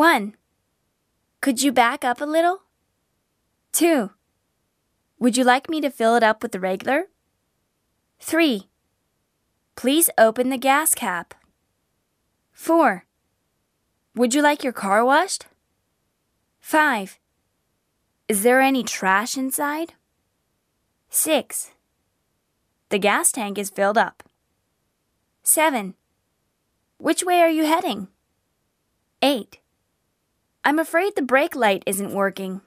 1. Could you back up a little? 2. Would you like me to fill it up with the regular? 3. Please open the gas cap. 4. Would you like your car washed? 5. Is there any trash inside? 6. The gas tank is filled up. 7. Which way are you heading? 8. I'm afraid the brake light isn't working.